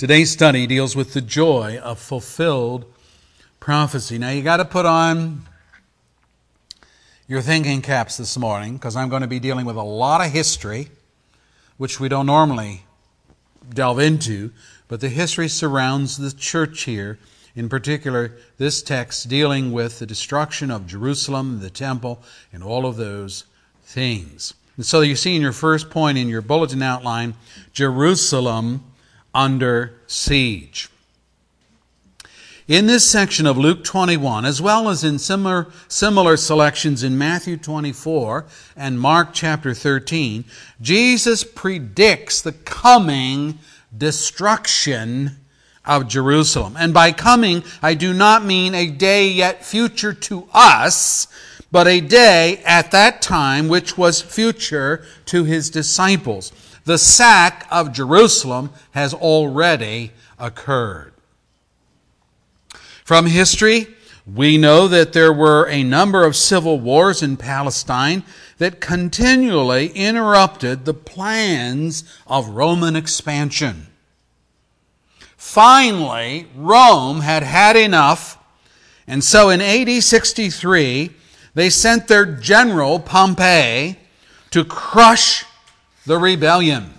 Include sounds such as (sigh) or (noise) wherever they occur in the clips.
Today's study deals with the joy of fulfilled prophecy. Now, you got to put on your thinking caps this morning because I'm going to be dealing with a lot of history, which we don't normally delve into, but the history surrounds the church here. In particular, this text dealing with the destruction of Jerusalem, the temple, and all of those things. And so you see in your first point in your bulletin outline, Jerusalem under siege. In this section of Luke 21, as well as in similar, similar selections in Matthew 24 and Mark chapter 13, Jesus predicts the coming destruction of Jerusalem. And by coming, I do not mean a day yet future to us, but a day at that time which was future to his disciples. The sack of Jerusalem has already occurred. From history, we know that there were a number of civil wars in Palestine that continually interrupted the plans of Roman expansion. Finally, Rome had had enough, and so in AD 63, they sent their general, Pompey, to crush the rebellion.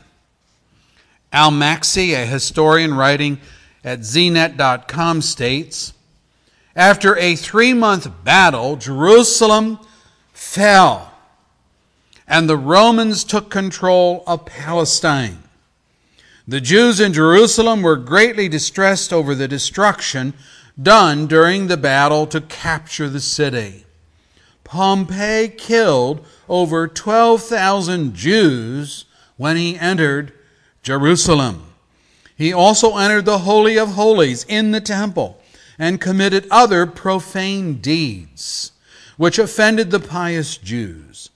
Al Maxey, a historian writing at zianet.com, states After a three month battle, Jerusalem fell, and the Romans took control of Palestine. The Jews in Jerusalem were greatly distressed over the destruction done during the battle to capture the city. Pompey killed over 12,000 Jews when he entered Jerusalem. He also entered the Holy of Holies in the temple and committed other profane deeds which offended the pious Jews.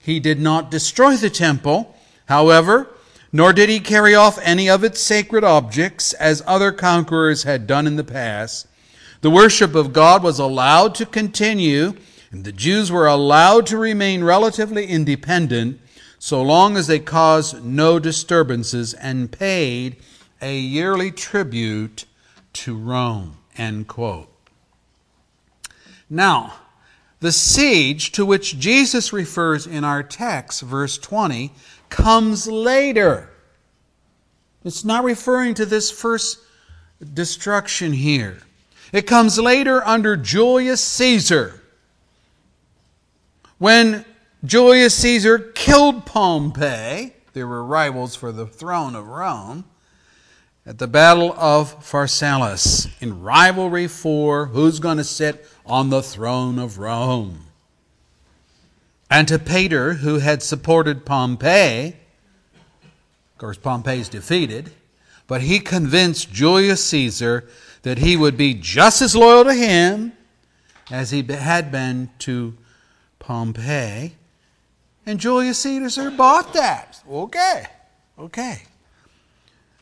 He did not destroy the temple, however, nor did he carry off any of its sacred objects as other conquerors had done in the past. The worship of God was allowed to continue and the Jews were allowed to remain relatively independent so long as they caused no disturbances and paid a yearly tribute to Rome. End quote. Now, the siege to which Jesus refers in our text, verse 20, comes later. It's not referring to this first destruction here. It comes later under Julius Caesar. When Julius Caesar killed Pompey, they were rivals for the throne of Rome, at the Battle of Pharsalus, in rivalry for who's going to sit on the throne of Rome. Antipater, who had supported Pompey, of course, Pompey's defeated, but he convinced Julius Caesar that he would be just as loyal to him as he had been to Pompey. And Julius Caesar bought that. Okay, okay.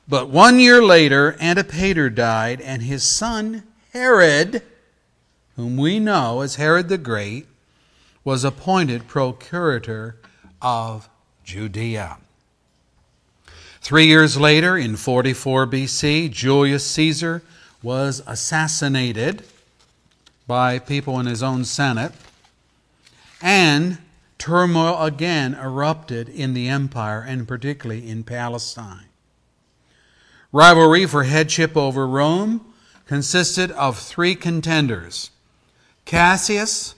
But one year later, Antipater died, and his son Herod, whom we know as Herod the Great, was appointed procurator of Judea. Three years later, in 44 BC, Julius Caesar was assassinated by people in his own Senate and turmoil again erupted in the empire, and particularly in Palestine. Rivalry for headship over Rome consisted of three contenders Cassius,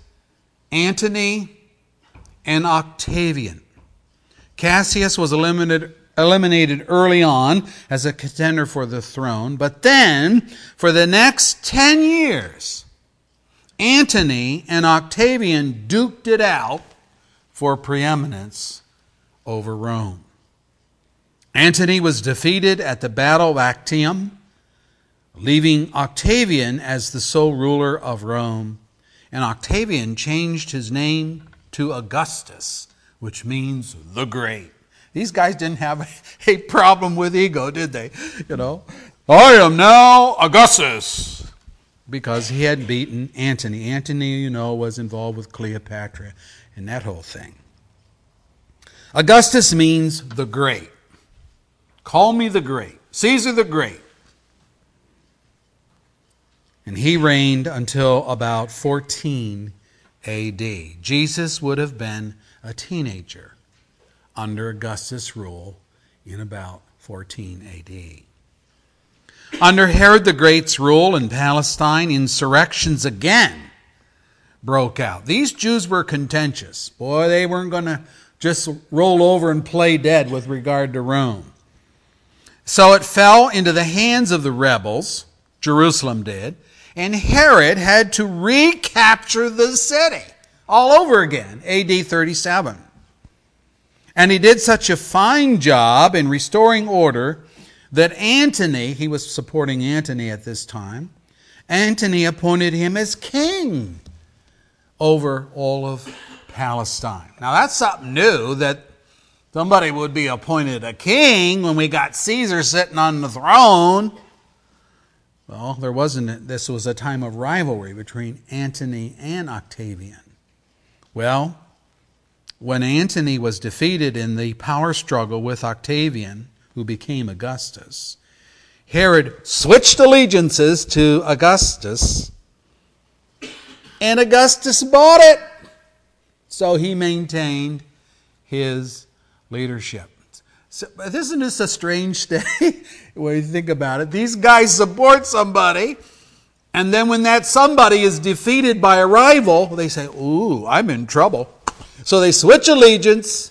Antony, and Octavian. Cassius was eliminated, eliminated early on as a contender for the throne, but then for the next 10 years, Antony and Octavian duked it out for preeminence over Rome. Antony was defeated at the Battle of Actium, leaving Octavian as the sole ruler of Rome. And Octavian changed his name to Augustus, which means the Great. These guys didn't have (laughs) a problem with ego, did they? You know, I am now Augustus because he had beaten Antony. Antony, you know, was involved with Cleopatra and that whole thing. Augustus means the great. Call me the great. Caesar the great. and he reigned until about 14 AD. Jesus would have been a teenager under Augustus' rule in about 14 AD. Under Herod the Great's rule in Palestine, insurrections again broke out. These Jews were contentious. Boy, they weren't going to just roll over and play dead with regard to Rome. So it fell into the hands of the rebels, Jerusalem did, and Herod had to recapture the city all over again, AD 37. And he did such a fine job in restoring order that Antony, he was supporting Antony at this time, Antony appointed him as king over all of Palestine. Now that's something new that somebody would be appointed a king when we got Caesar sitting on the throne. Well, there wasn't, this was a time of rivalry between Antony and Octavian. Well, when Antony was defeated in the power struggle with Octavian, who became Augustus, Herod switched allegiances to Augustus, and Augustus bought it. So he maintained his leadership. So, isn't this a strange (laughs) thing when you think about it? These guys support somebody, and then when that somebody is defeated by a rival, they say, Ooh, I'm in trouble. So they switch allegiance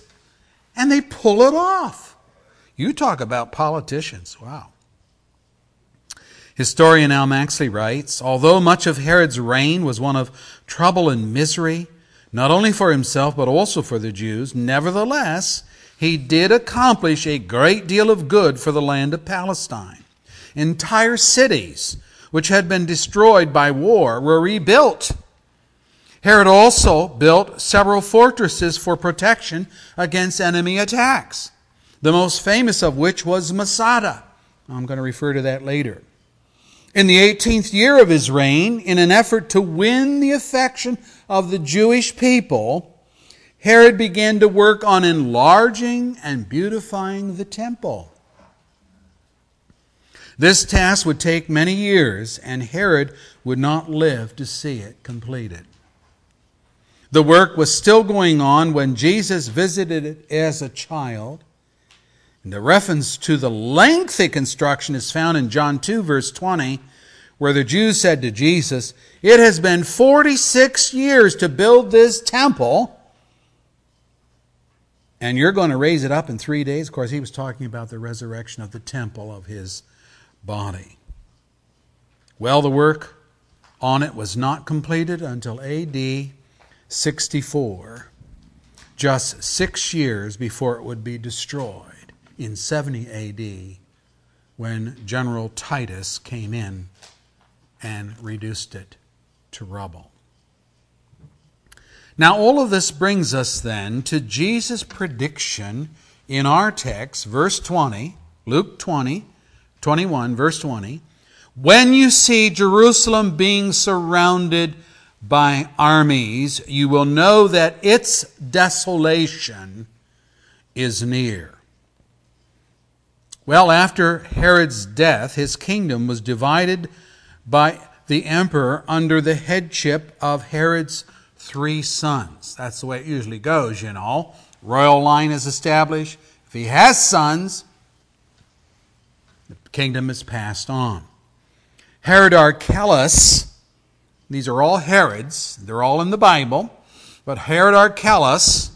and they pull it off. You talk about politicians. Wow. Historian Al Maxey writes Although much of Herod's reign was one of trouble and misery, not only for himself but also for the Jews, nevertheless, he did accomplish a great deal of good for the land of Palestine. Entire cities, which had been destroyed by war, were rebuilt. Herod also built several fortresses for protection against enemy attacks, the most famous of which was Masada. I'm going to refer to that later. In the 18th year of his reign, in an effort to win the affection of the Jewish people, Herod began to work on enlarging and beautifying the temple. This task would take many years, and Herod would not live to see it completed. The work was still going on when Jesus visited it as a child. And the reference to the lengthy construction is found in John 2, verse 20, where the Jews said to Jesus, It has been 46 years to build this temple and you're going to raise it up in three days. Of course, he was talking about the resurrection of the temple of his body. Well, the work on it was not completed until AD 64, just six years before it would be destroyed in 70 AD when General Titus came in and reduced it to rubble. Now, all of this brings us then to Jesus' prediction in our text, verse 20, Luke 20, 21, verse 20. When you see Jerusalem being surrounded by armies, you will know that its desolation is near. Well, after Herod's death, his kingdom was divided by the emperor under the headship of Herod's three sons. That's the way it usually goes, you know. Royal line is established. If he has sons, the kingdom is passed on. Herod Archelaus, these are all Herods, they're all in the Bible, but Herod Archelaus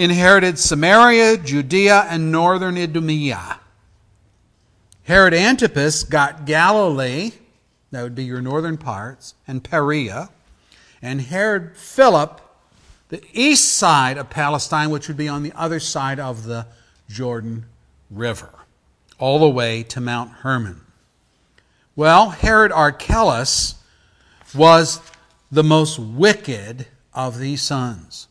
inherited Samaria, Judea, and northern Idumea. Herod Antipas got Galilee, that would be your northern parts, and Perea and Herod Philip the east side of Palestine, which would be on the other side of the Jordan River, all the way to Mount Hermon. Well, Herod Archelaus was the most wicked of these sons.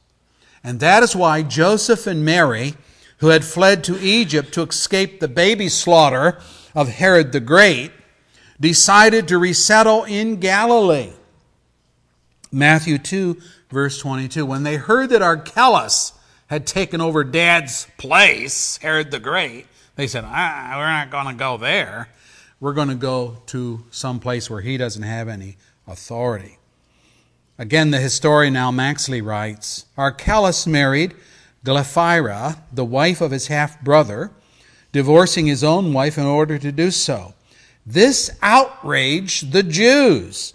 And that is why Joseph and Mary, who had fled to Egypt to escape the baby slaughter of Herod the Great, decided to resettle in Galilee. Matthew 2, verse 22. When they heard that Archelaus had taken over dad's place, Herod the Great, they said, ah, We're not going to go there. we're going to go to some place where he doesn't have any authority. Again, the historian Al Maxey writes Archelaus married Glaphyra, the wife of his half brother, divorcing his own wife in order to do so. This outraged the Jews.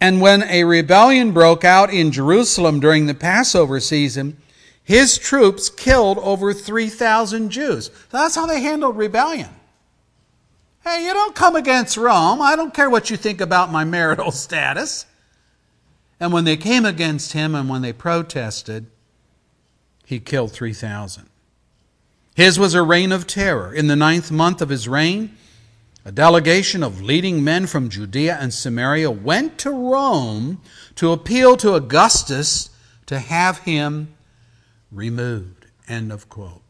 And when a rebellion broke out in Jerusalem during the Passover season, his troops killed over 3,000 Jews. So that's how they handled rebellion. Hey, you don't come against Rome. I don't care what you think about my marital (laughs) status. And when they came against him and when they protested, he killed 3,000. His was a reign of terror. In the ninth month of his reign, a delegation of leading men from Judea and Samaria went to Rome to appeal to Augustus to have him removed. End of quote.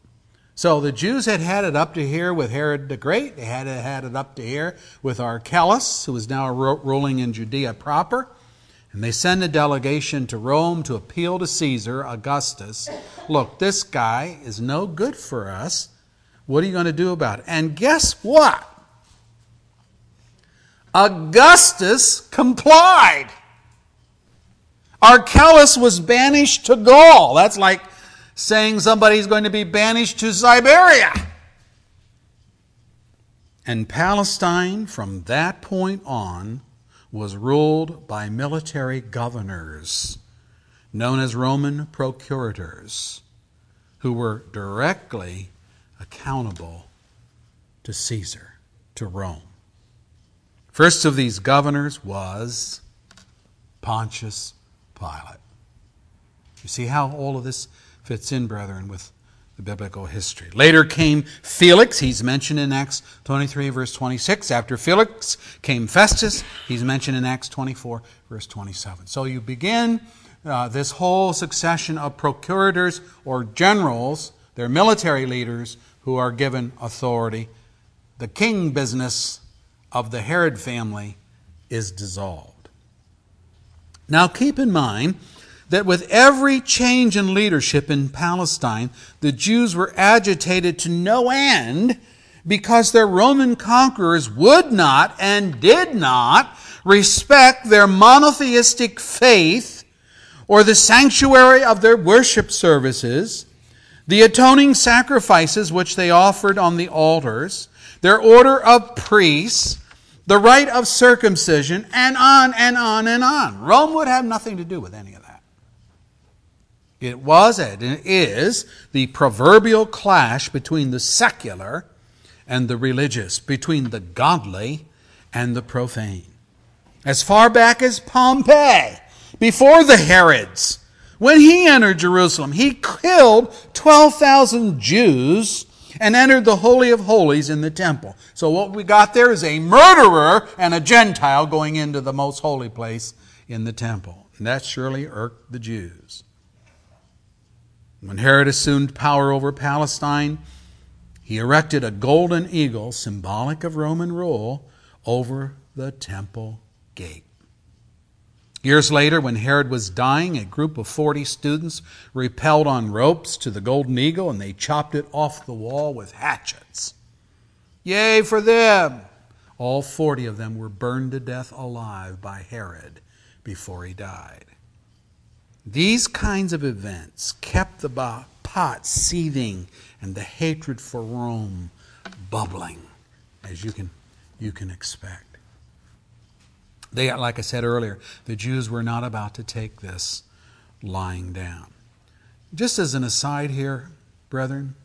So the Jews had had it up to here with Herod the Great. They had had it up to here with Archelaus, who was now ruling in Judea proper. And they send a delegation to Rome to appeal to Caesar, Augustus. Look, this guy is no good for us. What are you going to do about it? And guess what? Augustus complied. Archelaus was banished to Gaul. That's like saying somebody's going to be banished to Siberia. And Palestine, from that point on, was ruled by military governors known as Roman procurators who were directly accountable to Caesar, to Rome. First of these governors was Pontius Pilate. You see how all of this fits in, brethren, with the biblical history. Later came Felix, he's mentioned in Acts 23, verse 26. After Felix came Festus, he's mentioned in Acts 24, verse 27. So you begin uh, this whole succession of procurators or generals, they're military leaders who are given authority. The king business of the Herod family is dissolved. Now keep in mind, that with every change in leadership in Palestine, the Jews were agitated to no end because their Roman conquerors would not and did not respect their monotheistic faith or the sanctuary of their worship services, the atoning sacrifices which they offered on the altars, their order of priests, the rite of circumcision, and on and on and on. Rome would have nothing to do with any of that. It was and it is the proverbial clash between the secular and the religious, between the godly and the profane. As far back as Pompey, before the Herods, when he entered Jerusalem, he killed 12,000 Jews and entered the Holy of Holies in the temple. So what we got there is a murderer and a Gentile going into the most holy place in the temple. And that surely irked the Jews. When Herod assumed power over Palestine, he erected a golden eagle, symbolic of Roman rule, over the temple gate. Years later, when Herod was dying, a group of 40 students repelled on ropes to the golden eagle and they chopped it off the wall with hatchets. Yay for them! All 40 of them were burned to death alive by Herod before he died. These kinds of events kept the pot seething and the hatred for Rome bubbling, as you can, you can expect. They, like I said earlier, the Jews were not about to take this lying down. Just as an aside here, brethren,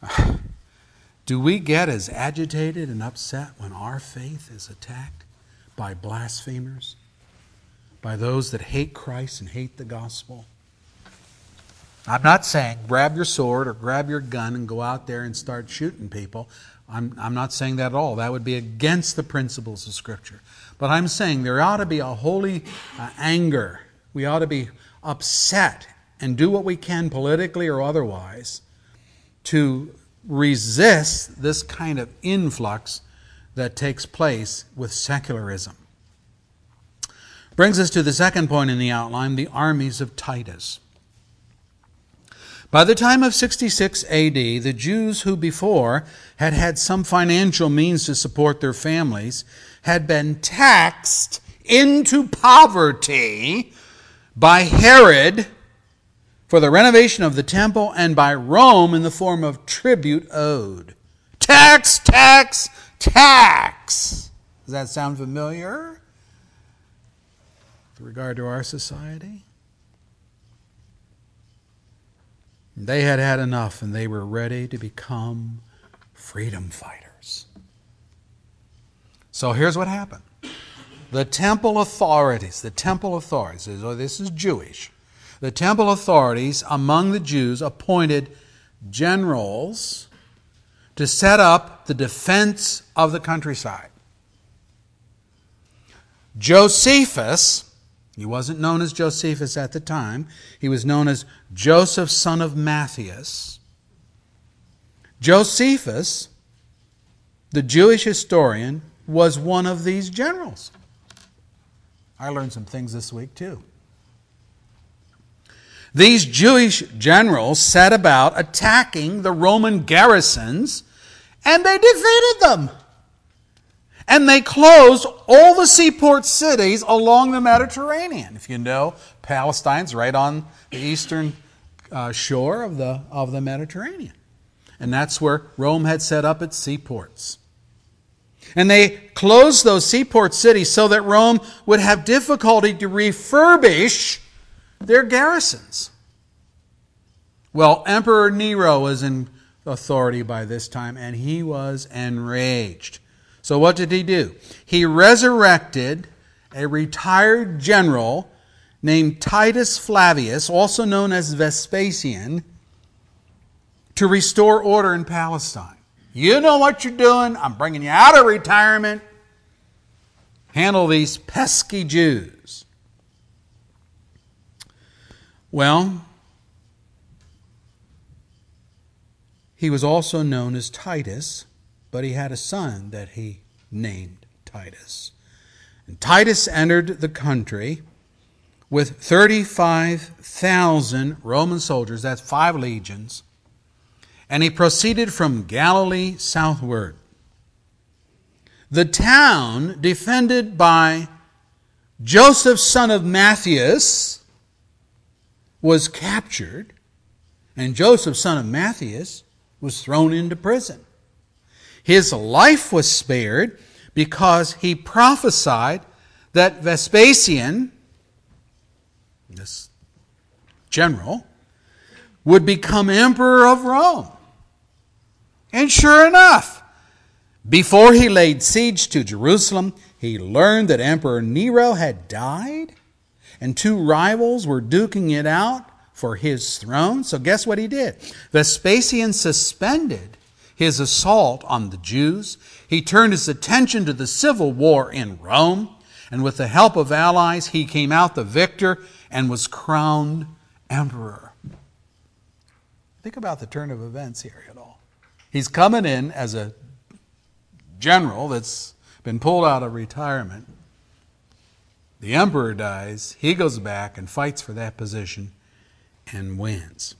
(sighs) do we get as agitated and upset when our faith is attacked by blasphemers? By those that hate Christ and hate the gospel. I'm not saying grab your sword or grab your gun and go out there and start shooting people. I'm, I'm not saying that at all. That would be against the principles of Scripture. But I'm saying there ought to be a holy uh, anger. We ought to be upset and do what we can politically or otherwise to resist this kind of influx that takes place with secularism. Brings us to the second point in the outline the armies of Titus. By the time of 66 AD, the Jews who before had had some financial means to support their families had been taxed into poverty by Herod for the renovation of the temple and by Rome in the form of tribute owed. Tax, tax, tax. Does that sound familiar with regard to our society? They had had enough and they were ready to become freedom fighters. So here's what happened the temple authorities, the temple authorities, this is Jewish, the temple authorities among the Jews appointed generals to set up the defense of the countryside. Josephus, he wasn't known as Josephus at the time, he was known as Joseph, son of Matthias. Josephus, the Jewish historian, was one of these generals. I learned some things this week too. These Jewish generals set about attacking the Roman garrisons and they defeated them. And they closed all the seaport cities along the Mediterranean. If you know, Palestine's right on the eastern uh, shore of the, of the Mediterranean. And that's where Rome had set up its seaports. And they closed those seaport cities so that Rome would have difficulty to refurbish their garrisons. Well, Emperor Nero was in authority by this time, and he was enraged. So, what did he do? He resurrected a retired general named Titus Flavius, also known as Vespasian, to restore order in Palestine. You know what you're doing. I'm bringing you out of retirement. Handle these pesky Jews. Well, he was also known as Titus, but he had a son that he named Titus. And Titus entered the country with 35,000 Roman soldiers, that's five legions, and he proceeded from Galilee southward. The town defended by Joseph, son of Matthias, was captured, and Joseph, son of Matthias, was thrown into prison. His life was spared because he prophesied that Vespasian, this general, would become emperor of Rome. And sure enough, before he laid siege to Jerusalem, he learned that Emperor Nero had died and two rivals were duking it out for his throne. So, guess what he did? Vespasian suspended his assault on the Jews. He turned his attention to the civil war in Rome, and with the help of allies, he came out the victor and was crowned emperor. Think about the turn of events here at all. He's coming in as a general that's been pulled out of retirement the emperor dies, he goes back and fights for that position and wins.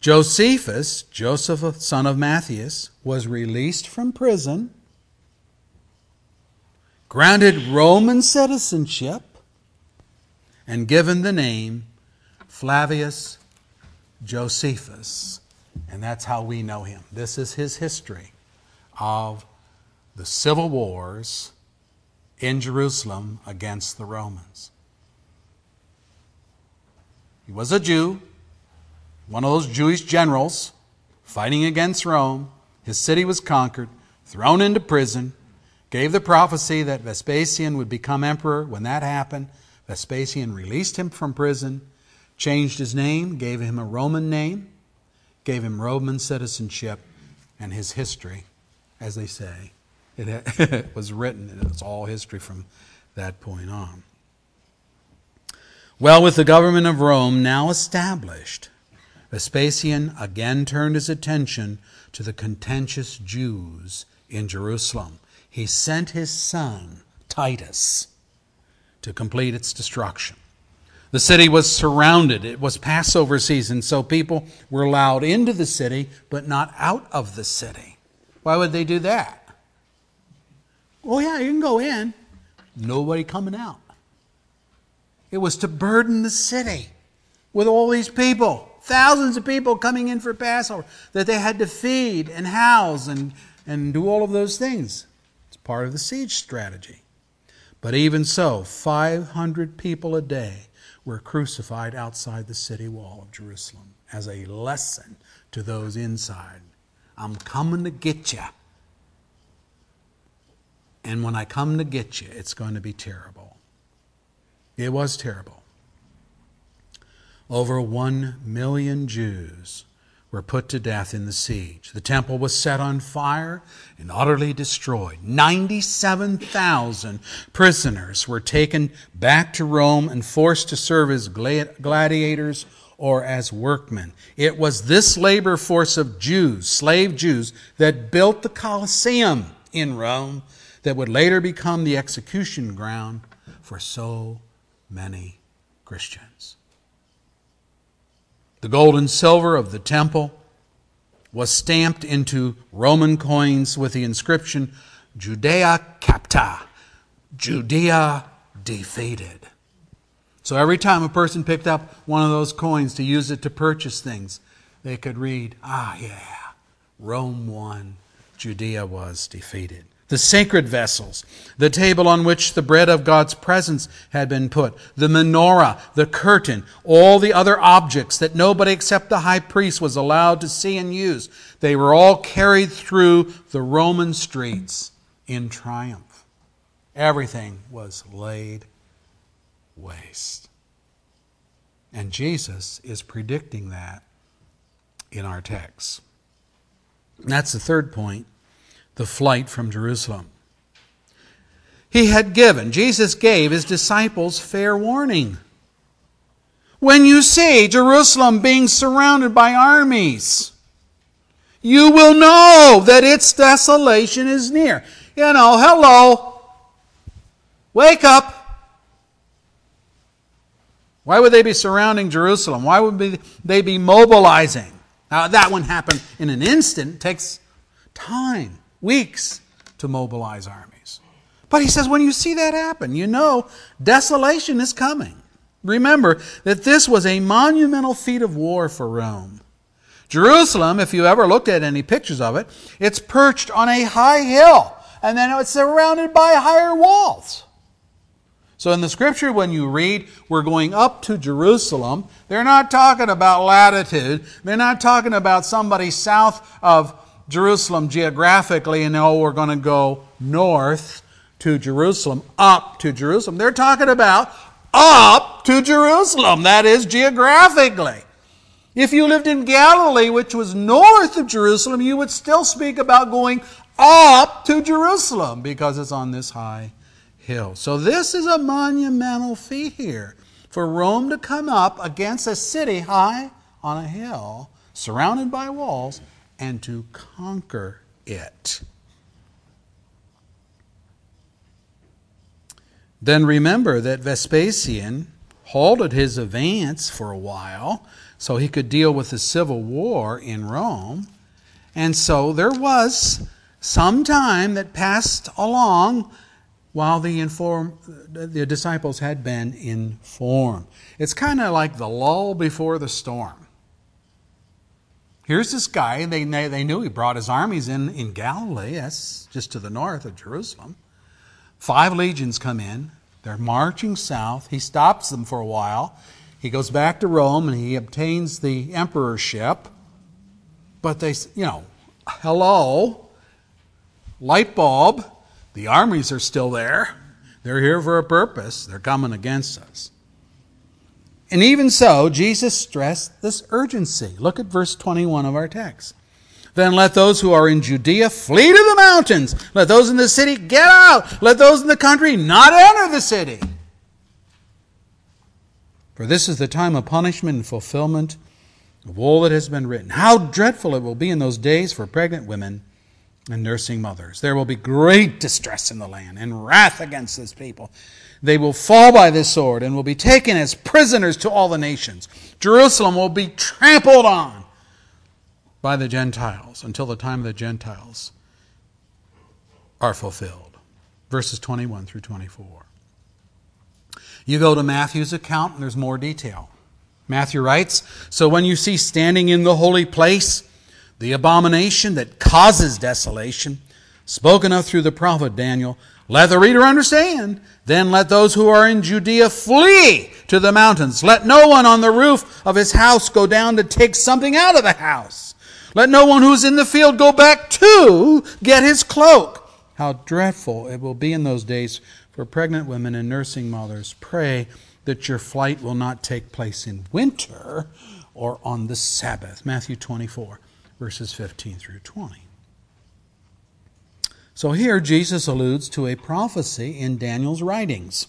Josephus, Joseph, son of Matthias, was released from prison, granted Roman citizenship, and given the name Flavius Josephus. And that's how we know him. This is his history of the civil wars in Jerusalem against the Romans. He was a Jew, one of those Jewish generals fighting against Rome. His city was conquered, thrown into prison, gave the prophecy that Vespasian would become emperor. When that happened, Vespasian released him from prison, changed his name, gave him a Roman name, gave him Roman citizenship, and his history, as they say, it (laughs) was written, it's all history from that point on. Well, with the government of Rome now established, Vespasian again turned his attention to the contentious Jews in Jerusalem. He sent his son, Titus, to complete its destruction. The city was surrounded. It was Passover season, so people were allowed into the city, but not out of the city. Why would they do that? Oh, yeah, you can go in. Nobody coming out. It was to burden the city with all these people, thousands of people coming in for Passover, that they had to feed and house and, and do all of those things. It's part of the siege strategy. But even so, 500 people a day were crucified outside the city wall of Jerusalem as a lesson to those inside. I'm coming to get you. And when I come to get you, it's going to be terrible. It was terrible. Over one million Jews were put to death in the siege. The temple was set on fire and utterly destroyed. 97,000 prisoners were taken back to Rome and forced to serve as gladiators or as workmen. It was this labor force of Jews, slave Jews, that built the Colosseum in Rome that would later become the execution ground for so many Christians. The gold and silver of the temple was stamped into Roman coins with the inscription Judea capta, Judea defeated. So every time a person picked up one of those coins to use it to purchase things, they could read, ah, yeah, Rome won, Judea was defeated the sacred vessels, the table on which the bread of God's presence had been put, the menorah, the curtain, all the other objects that nobody except the high priest was allowed to see and use. They were all carried through the Roman streets in triumph. Everything was laid waste. And Jesus is predicting that in our text. And that's the third point the flight from Jerusalem. He had given, Jesus gave his disciples fair warning. When you see Jerusalem being surrounded by armies, you will know that its desolation is near. You know, hello, wake up. Why would they be surrounding Jerusalem? Why would they be mobilizing? Now, that one happened in an instant. It takes time weeks to mobilize armies. But he says, when you see that happen, you know desolation is coming. Remember that this was a monumental feat of war for Rome. Jerusalem, if you ever looked at any pictures of it, it's perched on a high hill, and then it's surrounded by higher walls. So in the scripture, when you read, we're going up to Jerusalem, they're not talking about latitude. They're not talking about somebody south of Jerusalem geographically and oh, we're going to go north to Jerusalem, up to Jerusalem. They're talking about up to Jerusalem, that is geographically. If you lived in Galilee, which was north of Jerusalem, you would still speak about going up to Jerusalem because it's on this high hill. So, this is a monumental feat here for Rome to come up against a city high on a hill, surrounded by walls, and to conquer it. Then remember that Vespasian halted his advance for a while so he could deal with the civil war in Rome. And so there was some time that passed along while the, inform, the disciples had been informed. It's kind of like the lull before the storm. Here's this guy, they, they knew he brought his armies in in Galilee, that's just to the north of Jerusalem. Five legions come in, they're marching south. He stops them for a while. He goes back to Rome and he obtains the emperorship. But they, you know, hello, light bulb, the armies are still there. They're here for a purpose, they're coming against us. And even so, Jesus stressed this urgency. Look at verse 21 of our text. Then let those who are in Judea flee to the mountains. Let those in the city get out. Let those in the country not enter the city. For this is the time of punishment and fulfillment of all that has been written. How dreadful it will be in those days for pregnant women and nursing mothers. There will be great distress in the land and wrath against this people. They will fall by this sword and will be taken as prisoners to all the nations. Jerusalem will be trampled on by the Gentiles until the time of the Gentiles are fulfilled. Verses 21 through 24. You go to Matthew's account and there's more detail. Matthew writes So when you see standing in the holy place the abomination that causes desolation, spoken of through the prophet Daniel, let the reader understand. Then let those who are in Judea flee to the mountains. Let no one on the roof of his house go down to take something out of the house. Let no one who's in the field go back to get his cloak. How dreadful it will be in those days for pregnant women and nursing mothers. Pray that your flight will not take place in winter or on the Sabbath. Matthew 24, verses 15 through 20. So here Jesus alludes to a prophecy in Daniel's writings,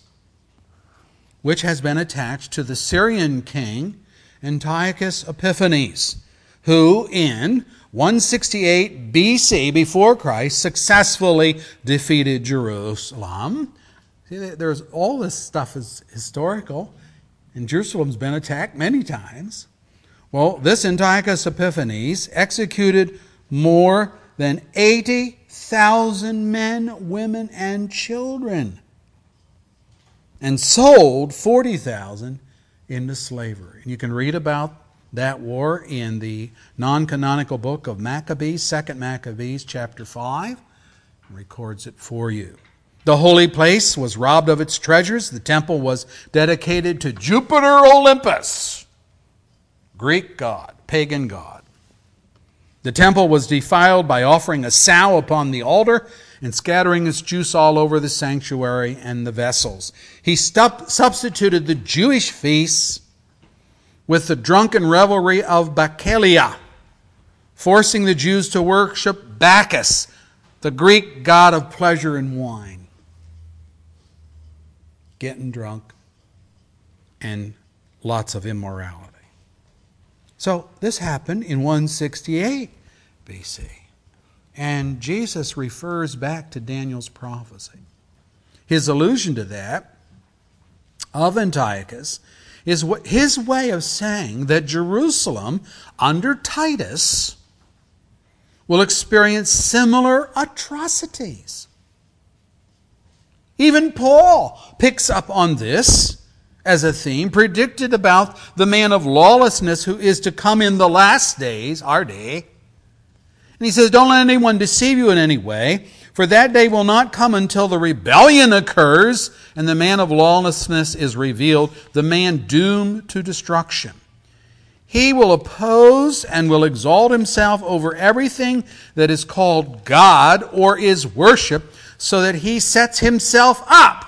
which has been attached to the Syrian king Antiochus Epiphanes, who in 168 BC, before Christ, successfully defeated Jerusalem. See, there's all this stuff is historical, and Jerusalem's been attacked many times. Well, this Antiochus Epiphanes executed more than 80,000 men, women, and children, and sold 40,000 into slavery. And you can read about that war in the non canonical book of Maccabees, 2nd Maccabees, chapter 5, records it for you. The holy place was robbed of its treasures. The temple was dedicated to Jupiter Olympus, Greek god, pagan god. The temple was defiled by offering a sow upon the altar and scattering its juice all over the sanctuary and the vessels. He substituted the Jewish feasts with the drunken revelry of Bacchanalia, forcing the Jews to worship Bacchus, the Greek god of pleasure and wine. Getting drunk and lots of immorality. So this happened in 168 BC. And Jesus refers back to Daniel's prophecy. His allusion to that of Antiochus is what his way of saying that Jerusalem under Titus will experience similar atrocities. Even Paul picks up on this as a theme predicted about the man of lawlessness who is to come in the last days, our day. And he says, Don't let anyone deceive you in any way, for that day will not come until the rebellion occurs and the man of lawlessness is revealed, the man doomed to destruction. He will oppose and will exalt himself over everything that is called God or is worship, so that he sets himself up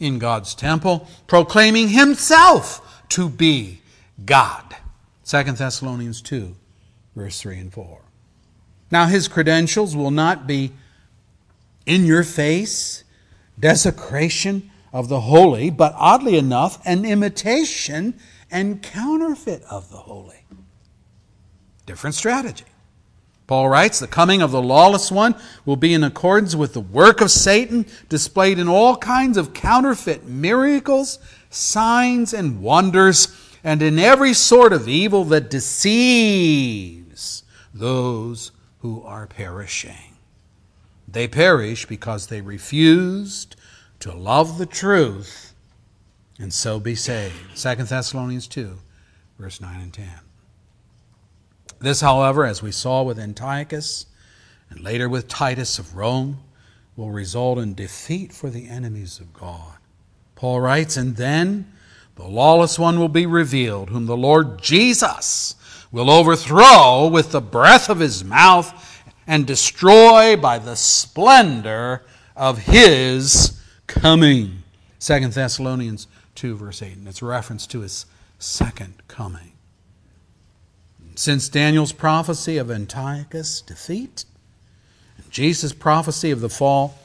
in God's temple, proclaiming himself to be God. 2 Thessalonians 2, verse 3 and 4. Now, his credentials will not be in your face desecration of the holy, but oddly enough, an imitation and counterfeit of the holy. Different strategy. Paul writes, The coming of the lawless one will be in accordance with the work of Satan, displayed in all kinds of counterfeit miracles, signs, and wonders, and in every sort of evil that deceives those who are perishing. They perish because they refused to love the truth and so be saved. 2 Thessalonians 2, verse 9 and 10. This, however, as we saw with Antiochus and later with Titus of Rome, will result in defeat for the enemies of God. Paul writes, And then the lawless one will be revealed, whom the Lord Jesus will overthrow with the breath of his mouth and destroy by the splendor of his coming. 2 Thessalonians 2, verse 8. And it's a reference to his second coming. Since Daniel's prophecy of Antiochus' defeat and Jesus' prophecy of the fall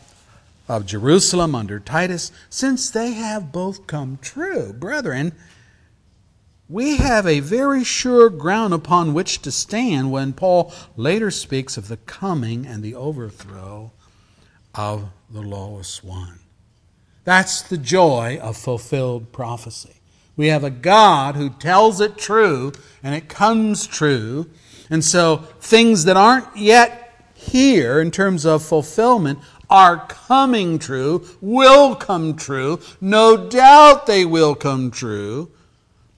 of Jerusalem under Titus, since they have both come true, brethren, we have a very sure ground upon which to stand when Paul later speaks of the coming and the overthrow of the lawless one. That's the joy of fulfilled prophecy. We have a God who tells it true and it comes true. And so things that aren't yet here in terms of fulfillment are coming true, will come true. No doubt they will come true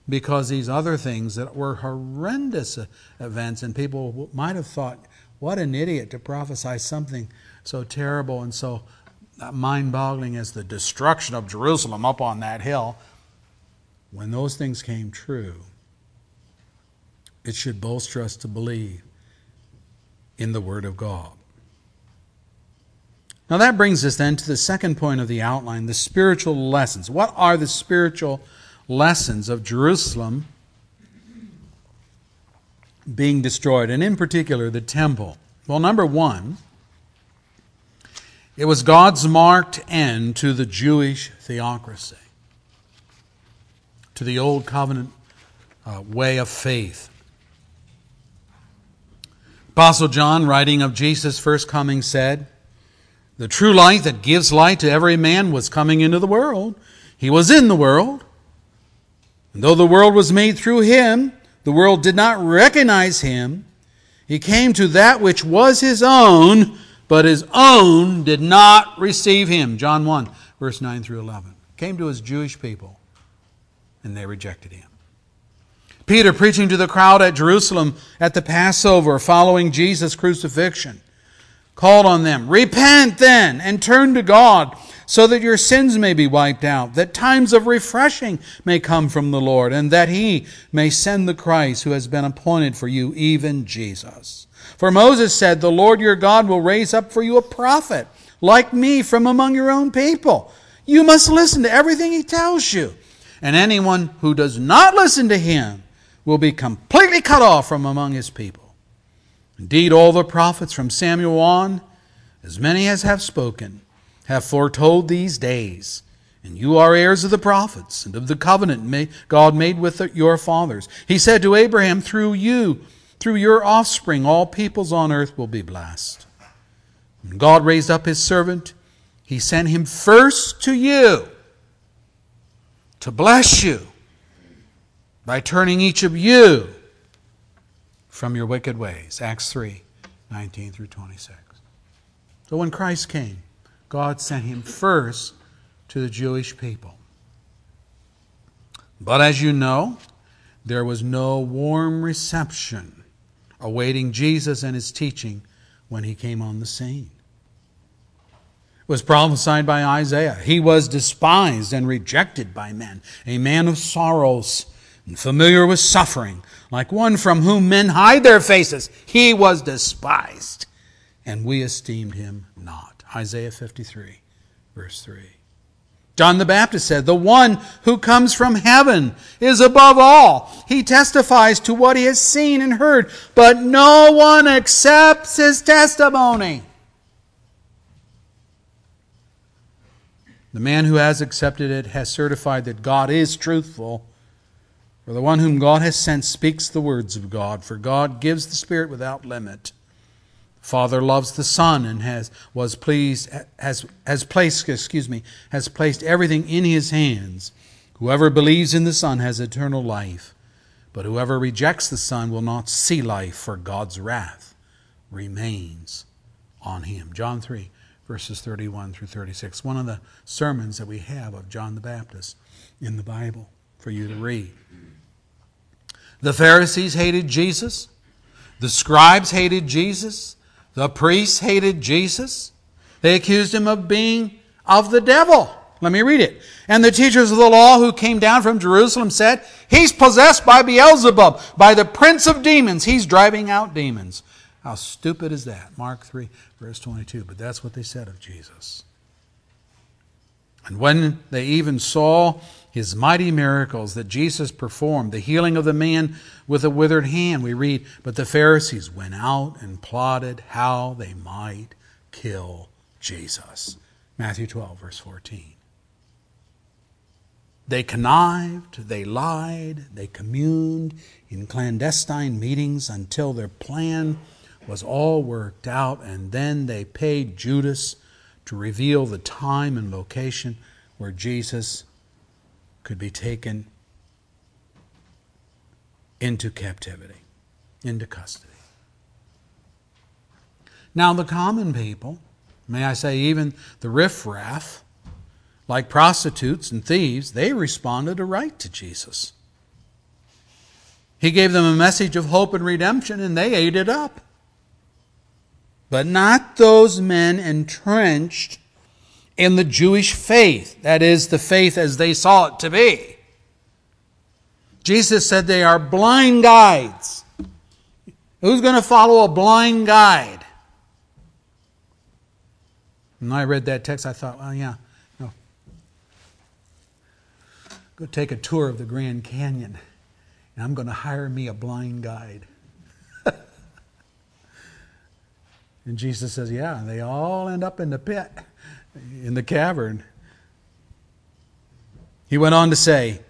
because these other things that were horrendous uh, events, and people might have thought, what an idiot to prophesy something so terrible and so uh, mind boggling as the destruction of Jerusalem up on that hill. When those things came true, it should bolster us to believe in the Word of God. Now that brings us then to the second point of the outline the spiritual lessons. What are the spiritual lessons of Jerusalem being destroyed, and in particular the temple? Well, number one, it was God's marked end to the Jewish theocracy, to the old covenant uh, way of faith. Apostle John, writing of Jesus' first coming, said, the true light that gives light to every man was coming into the world. He was in the world. And though the world was made through him, the world did not recognize him. He came to that which was his own, but his own did not receive him. John 1, verse 9 through 11. Came to his Jewish people, and they rejected him. Peter preaching to the crowd at Jerusalem at the Passover following Jesus' crucifixion called on them, Repent then and turn to God so that your sins may be wiped out, that times of refreshing may come from the Lord, and that He may send the Christ who has been appointed for you, even Jesus. For Moses said, The Lord your God will raise up for you a prophet like me from among your own people. You must listen to everything he tells you. And anyone who does not listen to him will be completely cut off from among his people. Indeed, all the prophets from Samuel on, as many as have spoken, have foretold these days. And you are heirs of the prophets and of the covenant God made with your fathers. He said to Abraham, Through you, through your offspring, all peoples on earth will be blessed. When God raised up his servant, he sent him first to you to bless you by turning each of you from your wicked ways. Acts 3 19 through 26. So when Christ came, God sent him first to the Jewish people. But as you know, there was no warm reception awaiting Jesus and his teaching when he came on the scene. It was prophesied by Isaiah. He was despised and rejected by men, a man of sorrows and familiar with suffering, like one from whom men hide their faces. He was despised, and we esteemed him. Isaiah 53, verse 3. John the Baptist said, The one who comes from heaven is above all. He testifies to what he has seen and heard, but no one accepts his testimony. The man who has accepted it has certified that God is truthful for the one whom God has sent speaks the words of God, for God gives the Spirit without limit. The Father loves the Son and has was pleased has has placed excuse me has placed everything in his hands. Whoever believes in the Son has eternal life, but whoever rejects the Son will not see life, for God's wrath remains on him. John 3, verses 31 through 36. One of the sermons that we have of John the Baptist in the Bible for you to read. The Pharisees hated Jesus. The scribes hated Jesus. The priests hated Jesus. They accused him of being of the devil. Let me read it. And the teachers of the law who came down from Jerusalem said, He's possessed by Beelzebub, by the prince of demons. He's driving out demons. How stupid is that? Mark 3, verse 22. But that's what they said of Jesus. And when they even saw his mighty miracles that Jesus performed, the healing of the man with a withered hand, we read, but the Pharisees went out and plotted how they might kill Jesus. Matthew 12, verse 14. They connived, they lied, they communed in clandestine meetings until their plan was all worked out, and then they paid Judas to reveal the time and location where Jesus could be taken into captivity, into custody. Now, the common people, may I say, even the riffraff, like prostitutes and thieves, they responded aright to Jesus. He gave them a message of hope and redemption, and they ate it up. But not those men entrenched in the Jewish faith, that is, the faith as they saw it to be. Jesus said they are blind guides. Who's going to follow a blind guide? When I read that text, I thought, well, yeah, no. Go take a tour of the Grand Canyon, and I'm going to hire me a blind guide. (laughs) and Jesus says, yeah, they all end up in the pit, in the cavern. He went on to say,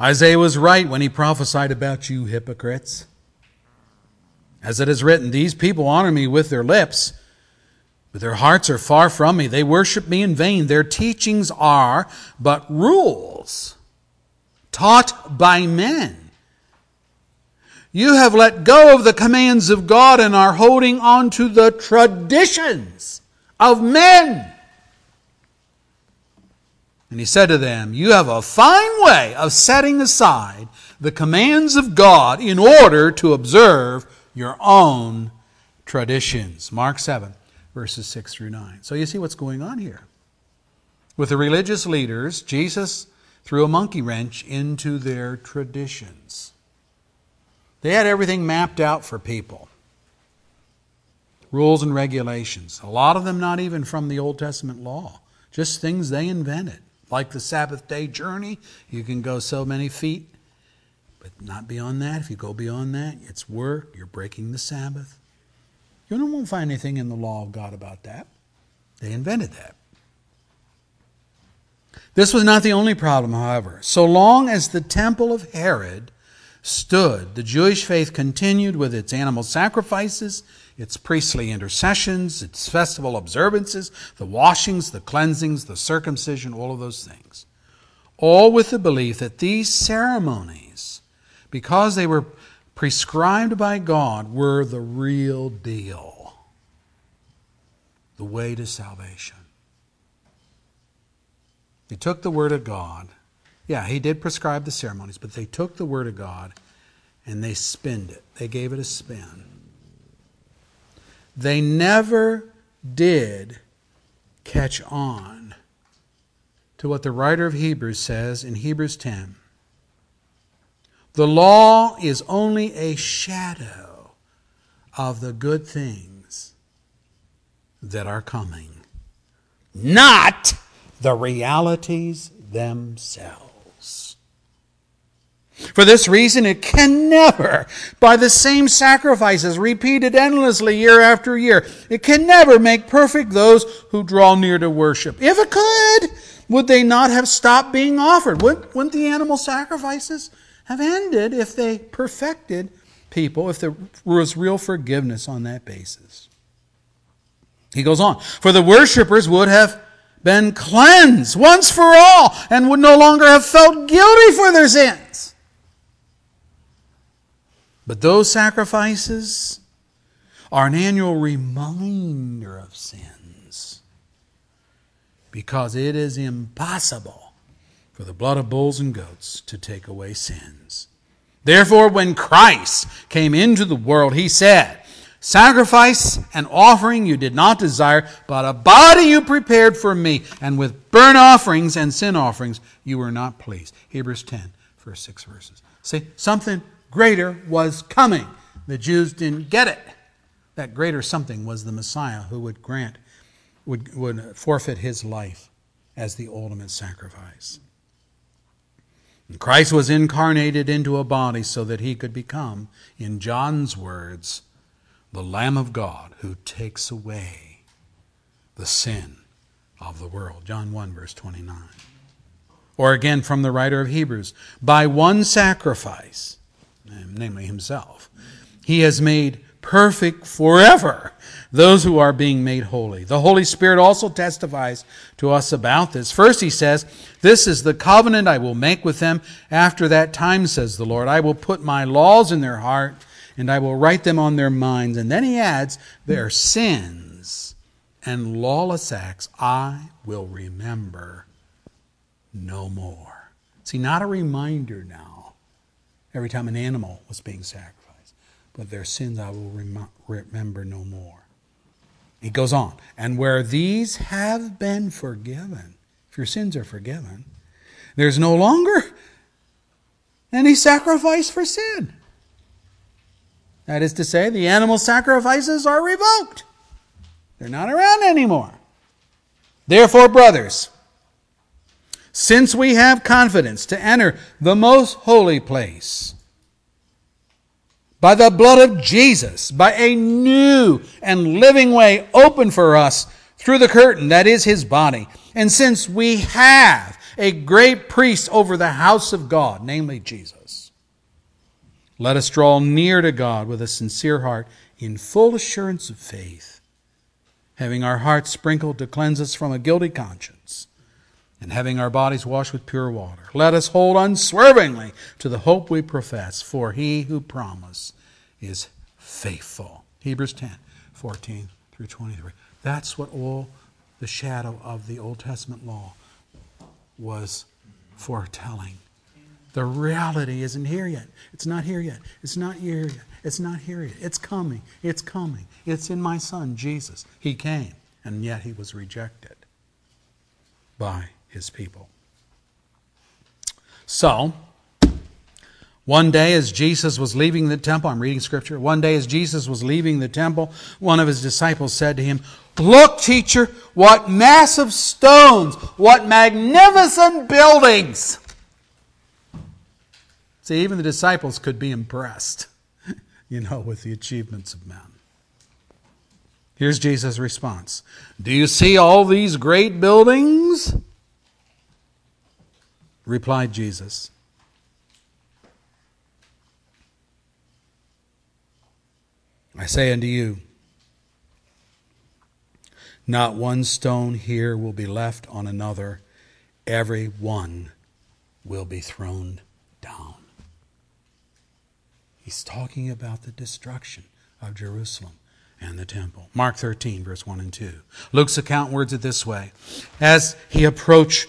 Isaiah was right when he prophesied about you hypocrites. As it is written, These people honor me with their lips, but their hearts are far from me. They worship me in vain. Their teachings are but rules taught by men. You have let go of the commands of God and are holding on to the traditions of men. And he said to them, You have a fine way of setting aside the commands of God in order to observe your own traditions. Mark 7, verses 6 through 9. So you see what's going on here. With the religious leaders, Jesus threw a monkey wrench into their traditions. They had everything mapped out for people rules and regulations. A lot of them not even from the Old Testament law, just things they invented. Like the Sabbath day journey, you can go so many feet, but not beyond that. If you go beyond that, it's work, you're breaking the Sabbath. You won't find anything in the law of God about that. They invented that. This was not the only problem, however. So long as the temple of Herod stood, the Jewish faith continued with its animal sacrifices its priestly intercessions, its festival observances, the washings, the cleansings, the circumcision, all of those things. All with the belief that these ceremonies, because they were prescribed by God, were the real deal, the way to salvation. They took the Word of God. Yeah, He did prescribe the ceremonies, but they took the Word of God and they spinned it. They gave it a spin. They never did catch on to what the writer of Hebrews says in Hebrews 10. The law is only a shadow of the good things that are coming, not the realities themselves. For this reason, it can never, by the same sacrifices repeated endlessly year after year, it can never make perfect those who draw near to worship. If it could, would they not have stopped being offered? Wouldn't, wouldn't the animal sacrifices have ended if they perfected people, if there was real forgiveness on that basis? He goes on, for the worshippers would have been cleansed once for all and would no longer have felt guilty for their sins. But those sacrifices are an annual reminder of sins because it is impossible for the blood of bulls and goats to take away sins. Therefore, when Christ came into the world, he said, Sacrifice and offering you did not desire, but a body you prepared for me, and with burnt offerings and sin offerings you were not pleased. Hebrews 10, first six verses. See, something greater was coming. The Jews didn't get it. That greater something was the Messiah who would grant, would, would forfeit his life as the ultimate sacrifice. And Christ was incarnated into a body so that he could become, in John's words, the Lamb of God who takes away the sin of the world. John 1, verse 29. Or again from the writer of Hebrews, by one sacrifice, namely himself, he has made perfect forever those who are being made holy. The Holy Spirit also testifies to us about this. First, he says, This is the covenant I will make with them after that time, says the Lord. I will put my laws in their heart, and I will write them on their minds. And then he adds, Their sins and lawless acts I will remember no more. See, not a reminder now every time an animal was being sacrificed, but their sins I will rem- remember no more. He goes on, and where these have been forgiven, if your sins are forgiven, there's no longer any sacrifice for sin. That is to say, the animal sacrifices are revoked. They're not around anymore. Therefore, brothers, since we have confidence to enter the most holy place, by the blood of Jesus, by a new and living way open for us through the curtain that is his body. And since we have a great priest over the house of God, namely Jesus, let us draw near to God with a sincere heart in full assurance of faith, having our hearts sprinkled to cleanse us from a guilty conscience, and having our bodies washed with pure water. Let us hold unswervingly to the hope we profess, for he who promised is faithful. Hebrews 10, 14 through 23. That's what all the shadow of the Old Testament law was foretelling. The reality isn't here yet. It's not here yet. It's not here yet. It's not here yet. It's coming. It's coming. It's in my Son, Jesus. He came, and yet he was rejected by his people. So, one day, as Jesus was leaving the temple, I'm reading scripture. One day, as Jesus was leaving the temple, one of his disciples said to him, Look, teacher, what massive stones, what magnificent buildings. See, even the disciples could be impressed, (laughs) you know, with the achievements of men. Here's Jesus' response Do you see all these great buildings? Replied Jesus. I say unto you, not one stone here will be left on another, every one will be thrown down. He's talking about the destruction of Jerusalem and the temple. Mark 13, verse 1 and 2. Luke's account words it this way As he approached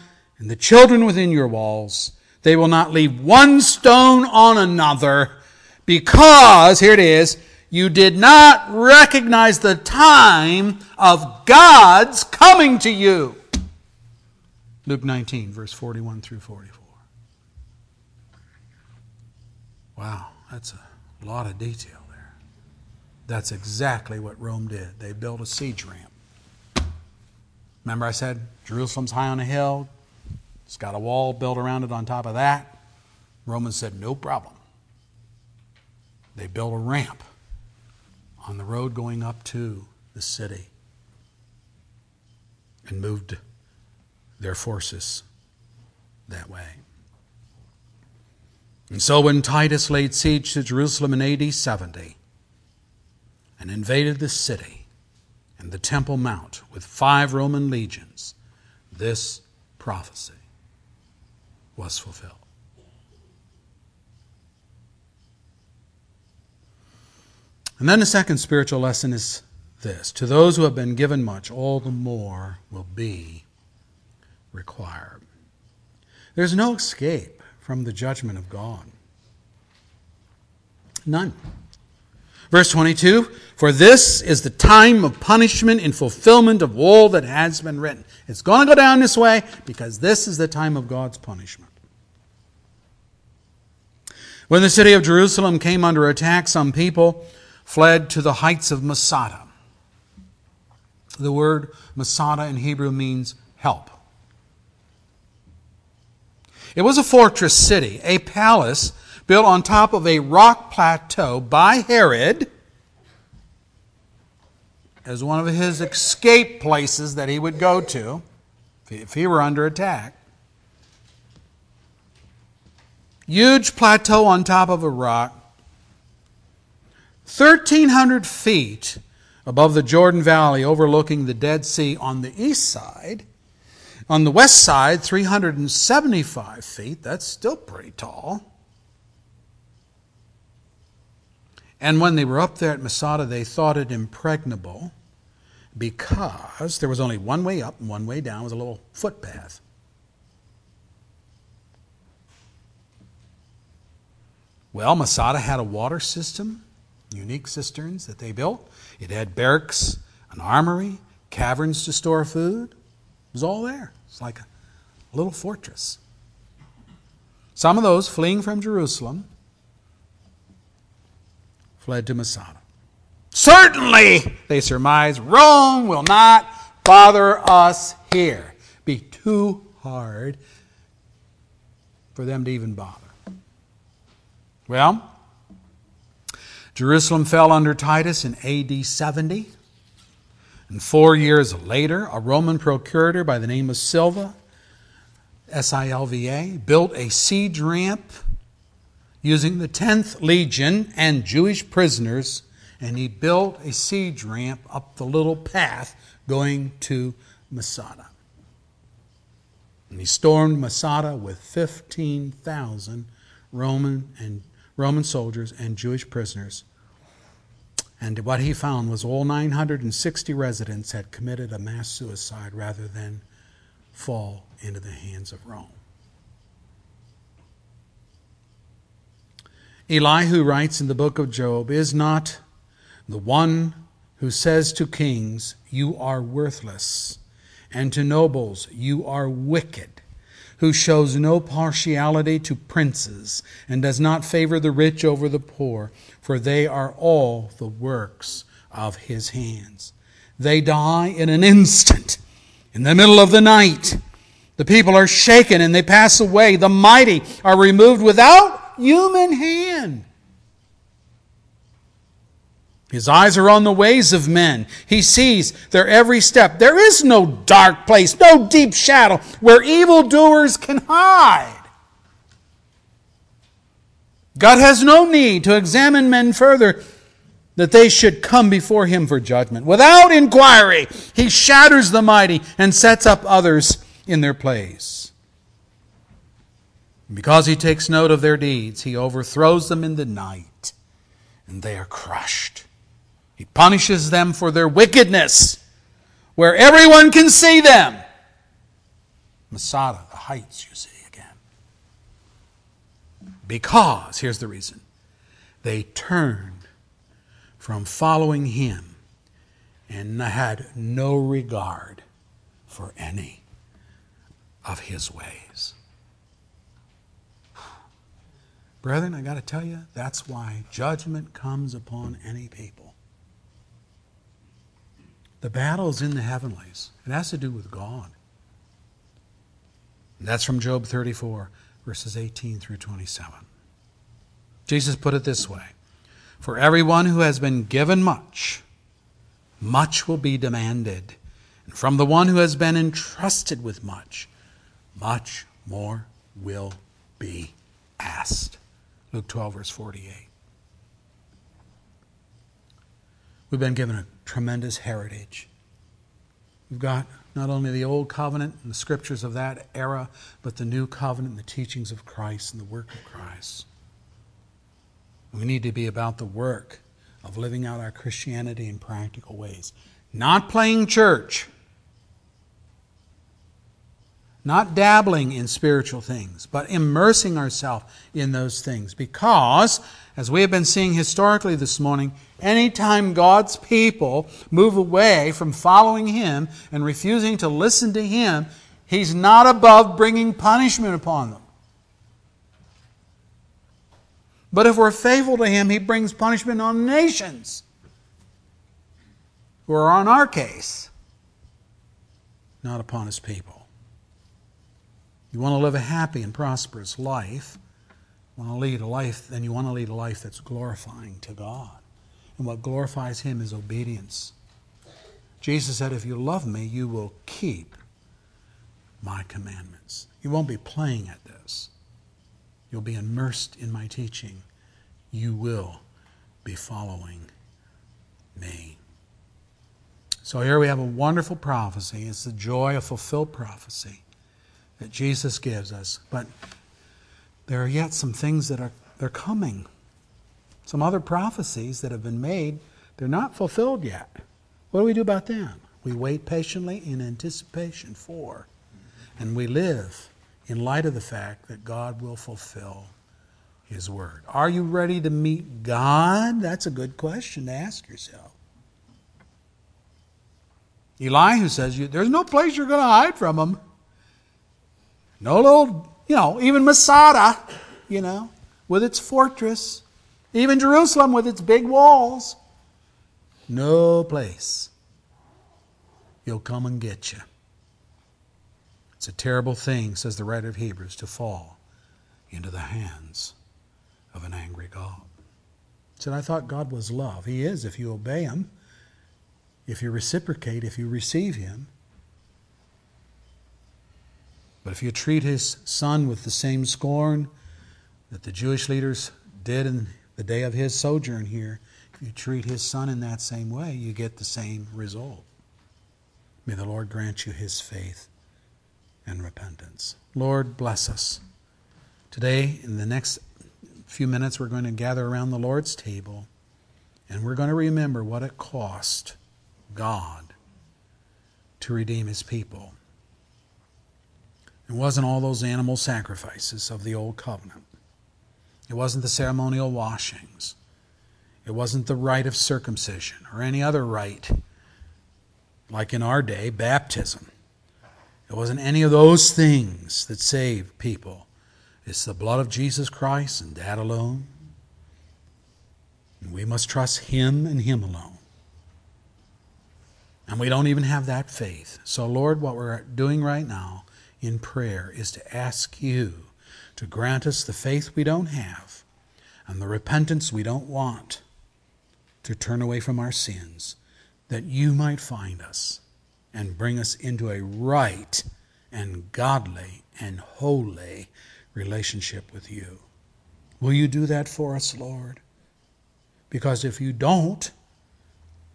and the children within your walls. They will not leave one stone on another because, here it is, you did not recognize the time of God's coming to you. Luke 19, verse 41 through 44. Wow, that's a lot of detail there. That's exactly what Rome did. They built a siege ramp. Remember, I said Jerusalem's high on a hill, it's got a wall built around it on top of that. Romans said, no problem. They built a ramp on the road going up to the city and moved their forces that way. And so when Titus laid siege to Jerusalem in AD 70 and invaded the city and the Temple Mount with five Roman legions, this prophecy was fulfilled. And then the second spiritual lesson is this To those who have been given much, all the more will be required. There's no escape from the judgment of God. None. Verse 22 For this is the time of punishment in fulfillment of all that has been written. It's going to go down this way because this is the time of God's punishment. When the city of Jerusalem came under attack, some people fled to the heights of Masada. The word Masada in Hebrew means help. It was a fortress city, a palace built on top of a rock plateau by Herod as one of his escape places that he would go to if he were under attack. Huge plateau on top of a rock, 1,300 feet above the Jordan Valley, overlooking the Dead Sea on the east side. On the west side, 375 feet. That's still pretty tall. And when they were up there at Masada, they thought it impregnable because there was only one way up and one way down. It was a little footpath. Well, Masada had a water system, unique cisterns that they built. It had barracks, an armory, caverns to store food. It was all there. It's like a little fortress. Some of those fleeing from Jerusalem fled to Masada. Certainly, they surmise, Rome will not bother us here. Be too hard for them to even bother. Well, Jerusalem fell under Titus in AD 70. And four years later, a Roman procurator by the name of Silva, S I L V A, built a siege ramp using the 10th Legion and Jewish prisoners, and he built a siege ramp up the little path going to Masada. And he stormed Masada with 15,000 Roman and Roman soldiers and Jewish prisoners. And what he found was all 960 residents had committed a mass suicide rather than fall into the hands of Rome. Elihu writes in the book of Job Is not the one who says to kings, You are worthless, and to nobles, You are wicked, who shows no partiality to princes and does not favor the rich over the poor, for they are all the works of his hands. They die in an instant, in the middle of the night. The people are shaken and they pass away. The mighty are removed without human hand. His eyes are on the ways of men. He sees their every step. There is no dark place, no deep shadow where evildoers can hide. God has no need to examine men further that they should come before him for judgment. Without inquiry, he shatters the mighty and sets up others in their place. Because he takes note of their deeds, he overthrows them in the night, and they are crushed. He punishes them for their wickedness, where everyone can see them. Masada, the heights, you see again. Because, here's the reason, they turned from following him and had no regard for any of his ways. Brethren, I got to tell you, that's why judgment comes upon any people. The battle is in the heavenlies. It has to do with God. And that's from Job 34, verses 18 through 27. Jesus put it this way For everyone who has been given much, much will be demanded. And from the one who has been entrusted with much, much more will be asked. Luke 12, verse 48. We've been given a tremendous heritage. We've got not only the Old Covenant and the scriptures of that era, but the New Covenant and the teachings of Christ and the work of Christ. We need to be about the work of living out our Christianity in practical ways. Not playing church, Not dabbling in spiritual things, but immersing ourselves in those things. Because, as we have been seeing historically this morning, anytime God's people move away from following Him and refusing to listen to Him, He's not above bringing punishment upon them. But if we're faithful to Him, He brings punishment on nations who are on our case, not upon His people. You want to live a happy and prosperous life, you want to lead a life, then you want to lead a life that's glorifying to God. And what glorifies Him is obedience. Jesus said, If you love me, you will keep my commandments. You won't be playing at this. You'll be immersed in my teaching. You will be following me. So here we have a wonderful prophecy. It's the joy of fulfilled prophecy that Jesus gives us. But there are yet some things that are they're coming. Some other prophecies that have been made, they're not fulfilled yet. What do we do about them? We wait patiently in anticipation for, and we live in light of the fact that God will fulfill His word. Are you ready to meet God? That's a good question to ask yourself. Elihu says, There's no place you're going to hide from Him. No little, you know, even Masada, you know, with its fortress, even Jerusalem with its big walls. No place. He'll come and get you. It's a terrible thing, says the writer of Hebrews, to fall into the hands of an angry God. Said, I thought God was love. He is if you obey Him, if you reciprocate, if you receive Him. But if you treat his son with the same scorn that the Jewish leaders did in the day of his sojourn here, if you treat his son in that same way, you get the same result. May the Lord grant you his faith and repentance. Lord, bless us. Today, in the next few minutes, we're going to gather around the Lord's table and we're going to remember what it cost God to redeem his people. It wasn't all those animal sacrifices of the old covenant. It wasn't the ceremonial washings. It wasn't the rite of circumcision or any other rite, like in our day, baptism. It wasn't any of those things that save people. It's the blood of Jesus Christ and that alone. And we must trust Him and Him alone. And we don't even have that faith. So, Lord, what we're doing right now in prayer is to ask you to grant us the faith we don't have and the repentance we don't want to turn away from our sins, that you might find us and bring us into a right and godly and holy relationship with you. Will you do that for us, Lord? Because if you don't,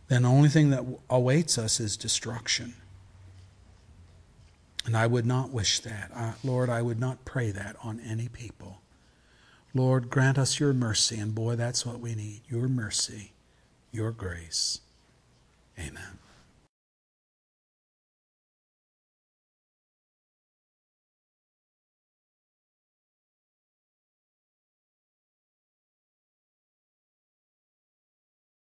then the only thing that awaits us is destruction. And I would not wish that. I, Lord, I would not pray that on any people. Lord, grant us your mercy. And boy, that's what we need your mercy, your grace. Amen.